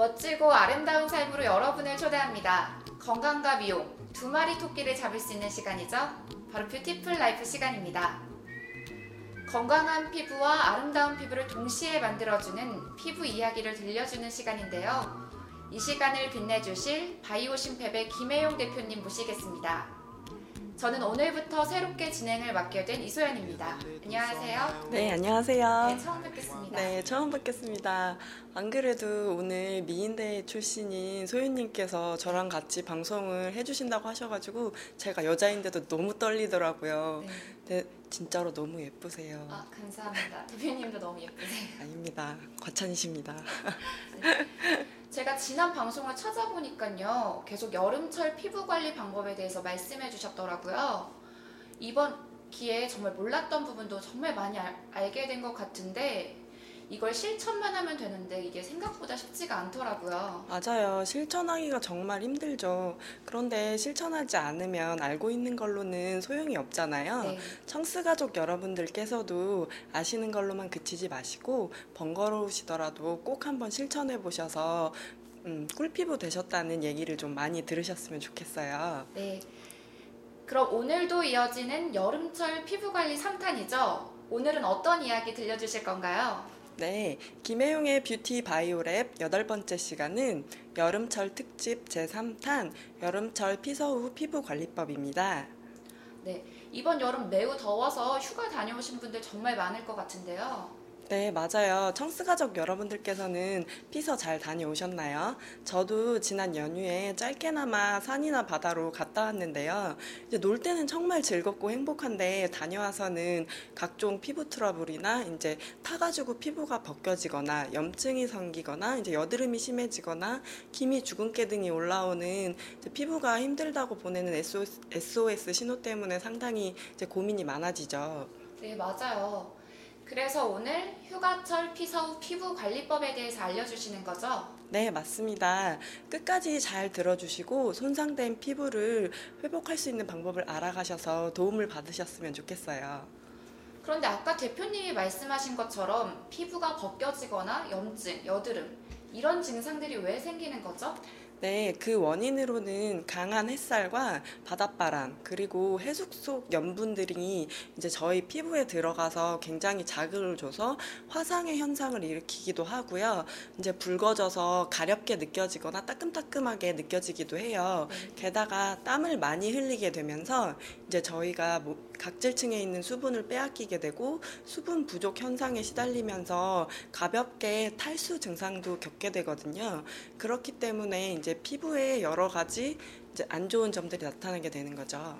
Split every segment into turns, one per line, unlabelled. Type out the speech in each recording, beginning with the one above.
멋지고 아름다운 삶으로 여러분을 초대합니다. 건강과 미용, 두 마리 토끼를 잡을 수 있는 시간이죠. 바로 Beautiful Life 시간입니다. 건강한 피부와 아름다운 피부를 동시에 만들어주는 피부 이야기를 들려주는 시간인데요. 이 시간을 빛내주실 바이오신펩의 김혜용 대표님 모시겠습니다. 저는 오늘부터 새롭게 진행을 맡게 된 이소연입니다. 안녕하세요.
네, 안녕하세요.
네, 처음 뵙겠습니다.
네, 처음 뵙겠습니다. 안 그래도 오늘 미인대 출신인 소윤님께서 저랑 같이 방송을 해주신다고 하셔가지고 제가 여자인데도 너무 떨리더라고요.
네.
근데 진짜로 너무 예쁘세요.
아, 감사합니다. 대표님도 너무 예쁘세요.
아닙니다. 과찬이십니다.
제가 지난 방송을 찾아보니까요. 계속 여름철 피부 관리 방법에 대해서 말씀해 주셨더라고요. 이번 기회에 정말 몰랐던 부분도 정말 많이 알, 알게 된 것 같은데 이걸 실천만 하면 되는데 이게 생각보다 쉽지가 않더라고요.
맞아요. 실천하기가 정말 힘들죠. 그런데 실천하지 않으면 알고 있는 걸로는 소용이 없잖아요.
네.
청스 가족 여러분들께서도 아시는 걸로만 그치지 마시고 번거로우시더라도 꼭 한번 실천해 보셔서 음, 꿀피부 되셨다는 얘기를 좀 많이 들으셨으면 좋겠어요.
네. 그럼 오늘도 이어지는 여름철 피부 관리 3탄이죠. 오늘은 어떤 이야기 들려주실 건가요?
네, 김혜용의 뷰티 바이오랩 여덟 번째 시간은 여름철 특집 제3탄 여름철 피서 후 피부 관리법입니다.
네. 이번 여름 매우 더워서 휴가 다녀오신 분들 정말 많을 것 같은데요.
네, 맞아요. 청스 가족 여러분들께서는 피서 잘 다녀오셨나요? 저도 지난 연휴에 짧게나마 산이나 바다로 갔다 왔는데요. 이제 놀 때는 정말 즐겁고 행복한데 다녀와서는 각종 피부 트러블이나 이제 타가지고 피부가 벗겨지거나 염증이 생기거나 이제 여드름이 심해지거나 기미 주근깨 등이 올라오는 피부가 힘들다고 보내는 SOS, SOS 신호 때문에 상당히 이제 고민이 많아지죠.
네, 맞아요. 그래서 오늘 휴가철 피서 후 피부 관리법에 대해서 알려주시는 거죠?
네, 맞습니다. 끝까지 잘 들어주시고 손상된 피부를 회복할 수 있는 방법을 알아가셔서 도움을 받으셨으면 좋겠어요.
그런데 아까 대표님이 말씀하신 것처럼 피부가 벗겨지거나 염증, 여드름 이런 증상들이 왜 생기는 거죠?
네, 그 원인으로는 강한 햇살과 바닷바람, 그리고 해숙 속 염분들이 이제 저희 피부에 들어가서 굉장히 자극을 줘서 화상의 현상을 일으키기도 하고요. 이제 붉어져서 가렵게 느껴지거나 따끔따끔하게 느껴지기도 해요. 게다가 땀을 많이 흘리게 되면서 이제 저희가 뭐 각질층에 있는 수분을 빼앗기게 되고 수분 부족 현상에 시달리면서 가볍게 탈수 증상도 겪게 되거든요. 그렇기 때문에 이제 피부에 여러 가지 이제 안 좋은 점들이 나타나게 되는 거죠.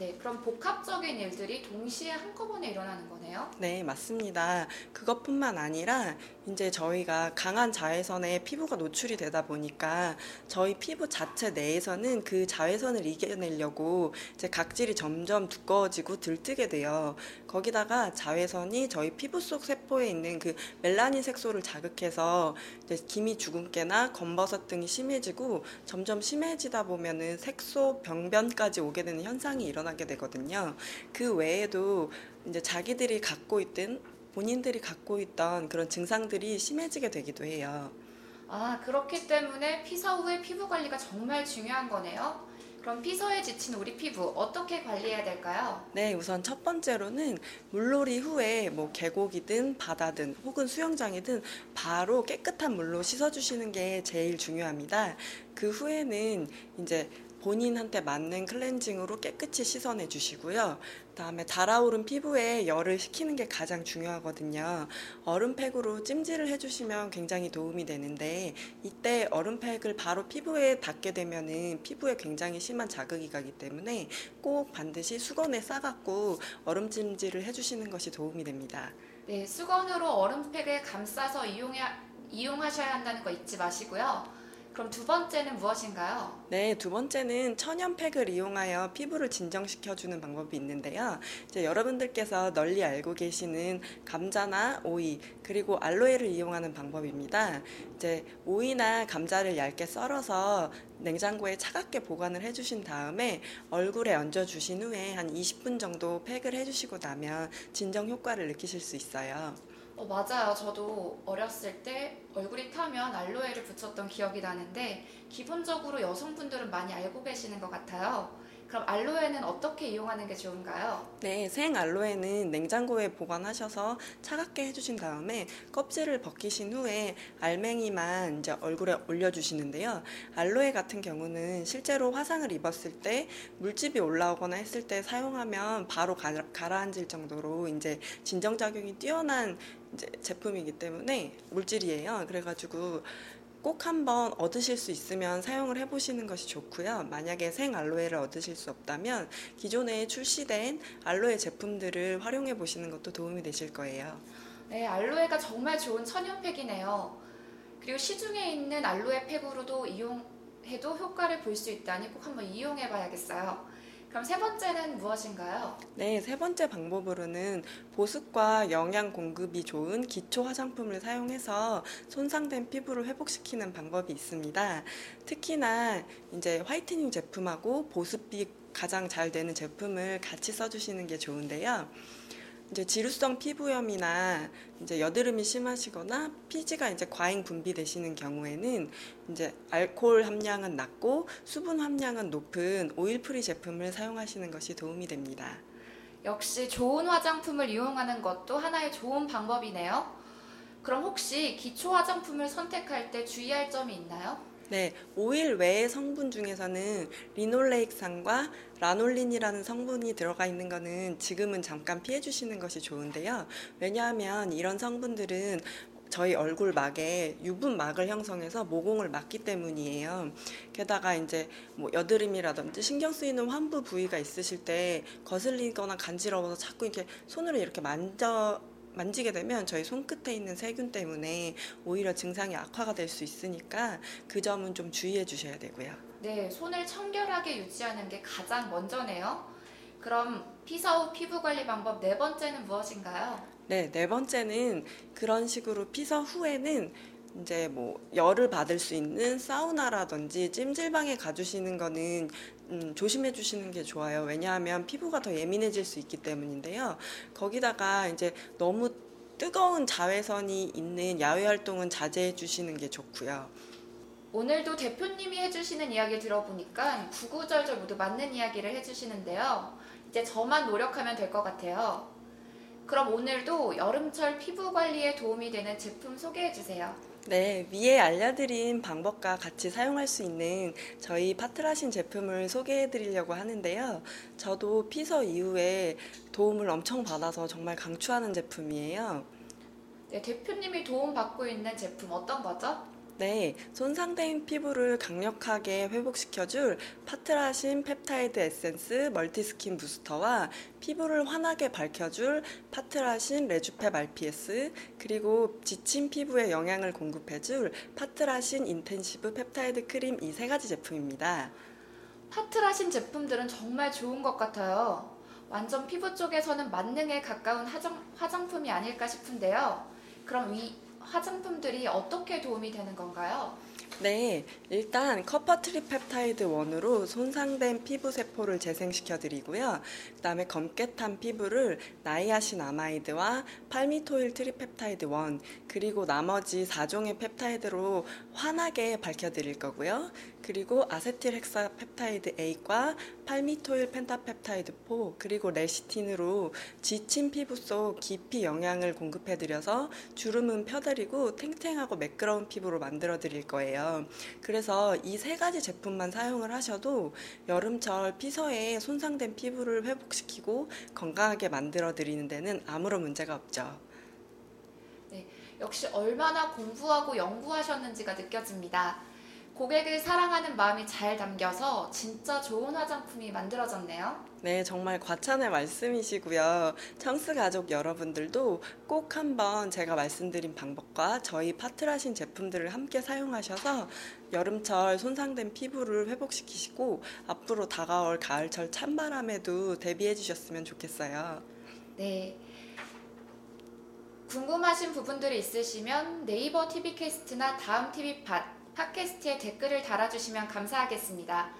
네, 그럼 복합적인 일들이 동시에 한꺼번에 일어나는 거네요.
네, 맞습니다. 그것뿐만 아니라 이제 저희가 강한 자외선에 피부가 노출이 되다 보니까 저희 피부 자체 내에서는 그 자외선을 이겨내려고 이제 각질이 점점 두꺼워지고 들뜨게 돼요. 거기다가 자외선이 저희 피부 속 세포에 있는 그 멜라닌 색소를 자극해서 이제 기미 주근깨나 검버섯 등이 심해지고 점점 심해지다 보면은 색소 병변까지 오게 되는 현상이 일어나 게 되거든요. 그 외에도 이제 자기들이 갖고 있던 본인들이 갖고 있던 그런 증상들이 심해지게 되기도 해요.
아, 그렇기 때문에 피서 후의 피부 관리가 정말 중요한 거네요. 그럼 피서에 지친 우리 피부 어떻게 관리해야 될까요?
네, 우선 첫 번째로는 물놀이 후에 뭐 계곡이든 바다든 혹은 수영장이든 바로 깨끗한 물로 씻어주시는 게 제일 중요합니다. 그 후에는 이제 본인한테 맞는 클렌징으로 깨끗이 씻어내 주시고요. 그다음에 달아오른 피부에 열을 식히는 게 가장 중요하거든요. 얼음팩으로 찜질을 해주시면 굉장히 도움이 되는데 이때 얼음팩을 바로 피부에 닿게 되면은 피부에 굉장히 심한 자극이 가기 때문에 꼭 반드시 수건에 싸갖고 얼음 찜질을 해주시는 것이 도움이 됩니다.
네, 수건으로 얼음팩을 감싸서 이용해, 이용하셔야 한다는 거 잊지 마시고요. 그럼 두 번째는 무엇인가요?
네, 두 번째는 천연팩을 이용하여 피부를 진정시켜주는 방법이 있는데요. 이제 여러분들께서 널리 알고 계시는 감자나 오이, 그리고 알로에를 이용하는 방법입니다. 이제 오이나 감자를 얇게 썰어서 냉장고에 차갑게 보관을 해주신 다음에 얼굴에 얹어주신 후에 한 20분 정도 팩을 해주시고 나면 진정 효과를 느끼실 수 있어요.
어, 맞아요. 저도 어렸을 때 얼굴이 타면 알로에를 붙였던 기억이 나는데 기본적으로 여성분들은 많이 알고 계시는 것 같아요. 그럼 알로에는 어떻게 이용하는 게 좋은가요?
네, 생 알로에는 냉장고에 보관하셔서 차갑게 해주신 다음에 껍질을 벗기신 후에 알맹이만 이제 얼굴에 올려주시는데요. 알로에 같은 경우는 실제로 화상을 입었을 때 물집이 올라오거나 했을 때 사용하면 바로 가, 가라앉을 정도로 이제 진정작용이 뛰어난 제품이기 때문에 물질이에요. 그래가지고 꼭 한번 얻으실 수 있으면 사용을 해보시는 것이 좋고요. 만약에 생 알로에를 얻으실 수 없다면 기존에 출시된 알로에 제품들을 활용해 보시는 것도 도움이 되실 거예요.
네, 알로에가 정말 좋은 천연팩이네요. 그리고 시중에 있는 알로에 팩으로도 이용해도 효과를 볼 수 있다니 꼭 한번 이용해 봐야겠어요. 그럼 세 번째는 무엇인가요?
네, 세 번째 방법으로는 보습과 영양 공급이 좋은 기초 화장품을 사용해서 손상된 피부를 회복시키는 방법이 있습니다. 특히나 이제 whitening 제품하고 보습이 가장 잘 되는 제품을 같이 써주시는 게 좋은데요. 이제 지루성 피부염이나 이제 여드름이 심하시거나 피지가 이제 과잉 분비되시는 경우에는 이제 알코올 함량은 낮고 수분 함량은 높은 oil free 제품을 사용하시는 것이 도움이 됩니다.
역시 좋은 화장품을 이용하는 것도 하나의 좋은 방법이네요. 그럼 혹시 기초 화장품을 선택할 때 주의할 점이 있나요?
네, 오일 외의 성분 중에서는 리놀레익산과 라놀린이라는 성분이 들어가 있는 거는 지금은 잠깐 피해 주시는 것이 좋은데요. 왜냐하면 이런 성분들은 저희 얼굴막에 유분막을 형성해서 모공을 막기 때문이에요. 게다가 이제 뭐 여드름이라든지 신경 쓰이는 환부 부위가 있으실 때 거슬리거나 간지러워서 자꾸 이렇게 손으로 이렇게 만져 만지게 되면 저희 손끝에 있는 세균 때문에 오히려 증상이 악화가 될 수 있으니까 그 점은 좀 주의해 주셔야 되고요.
네, 손을 청결하게 유지하는 게 가장 먼저네요. 그럼 피서 후 피부 관리 방법 네 번째는 무엇인가요?
네, 네 번째는 그런 식으로 피서 후에는 이제 뭐 열을 받을 수 있는 사우나라든지 찜질방에 가주시는 거는 음, 조심해 주시는 게 좋아요. 왜냐하면 피부가 더 예민해질 수 있기 때문인데요. 거기다가 이제 너무 뜨거운 자외선이 있는 야외 활동은 자제해 주시는 게 좋고요.
오늘도 대표님이 해주시는 이야기 들어보니까 구구절절 모두 맞는 이야기를 해주시는데요. 이제 저만 노력하면 될 것 같아요. 그럼 오늘도 여름철 피부 관리에 도움이 되는 제품 소개해 주세요.
네, 위에 알려드린 방법과 같이 사용할 수 있는 저희 파트라신 제품을 소개해 드리려고 하는데요. 저도 피서 이후에 도움을 엄청 받아서 정말 강추하는 제품이에요.
네, 대표님이 도움받고 있는 제품 어떤 거죠?
네, 손상된 피부를 강력하게 회복시켜줄 파트라신 펩타이드 에센스 multi skin booster와 피부를 환하게 밝혀줄 파트라신 레주페 말피에스 그리고 지친 피부에 영양을 공급해줄 파트라신 intensive 펩타이드 크림 이 세 가지 제품입니다.
파트라신 제품들은 정말 좋은 것 같아요. 완전 피부 쪽에서는 만능에 가까운 화장, 화장품이 아닐까 싶은데요. 그럼 이 화장품들이 어떻게 도움이 되는 건가요?
네, 일단 copper tripeptide one으로 손상된 피부 세포를 재생시켜 드리고요. 그다음에 검게 탄 피부를 niacinamide와 palmitoyl tripeptide one 그리고 나머지 4종의 펩타이드로 환하게 밝혀 드릴 거고요. 그리고 acetyl hexapeptide 8과 palmitoyl pentapeptide 4 그리고 레시틴으로 지친 피부 속 깊이 영양을 공급해 드려서 주름은 펴드리고 탱탱하고 매끄러운 피부로 만들어 드릴 거예요. 그래서 이 세 가지 제품만 사용을 하셔도 여름철 피서에 손상된 피부를 회복시키고 건강하게 만들어 드리는 데는 아무런 문제가 없죠.
역시 얼마나 공부하고 연구하셨는지가 느껴집니다. 고객을 사랑하는 마음이 잘 담겨서 진짜 좋은 화장품이 만들어졌네요.
네, 정말 과찬의 말씀이시고요. 청스 가족 여러분들도 꼭 한번 제가 말씀드린 방법과 저희 파트라신 제품들을 함께 사용하셔서 여름철 손상된 피부를 회복시키시고 앞으로 다가올 가을철 찬바람에도 대비해 주셨으면 좋겠어요.
네. 궁금하신 부분들이 있으시면 네이버 TV캐스트나 다음 TV팟 팟캐스트에 댓글을 달아주시면 감사하겠습니다.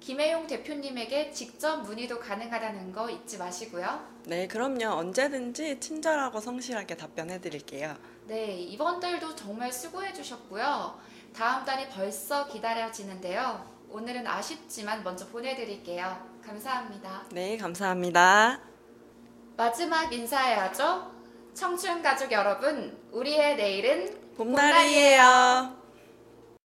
김혜용 대표님에게 직접 문의도 가능하다는 거 잊지 마시고요.
네, 그럼요. 언제든지 친절하고 성실하게 답변해 드릴게요.
네, 이번 달도 정말 수고해 주셨고요. 다음 달이 벌써 기다려지는데요. 오늘은 아쉽지만 먼저 보내드릴게요. 감사합니다.
네, 감사합니다.
마지막 인사해야죠. 청춘 가족 여러분, 우리의 내일은
봄날이에요.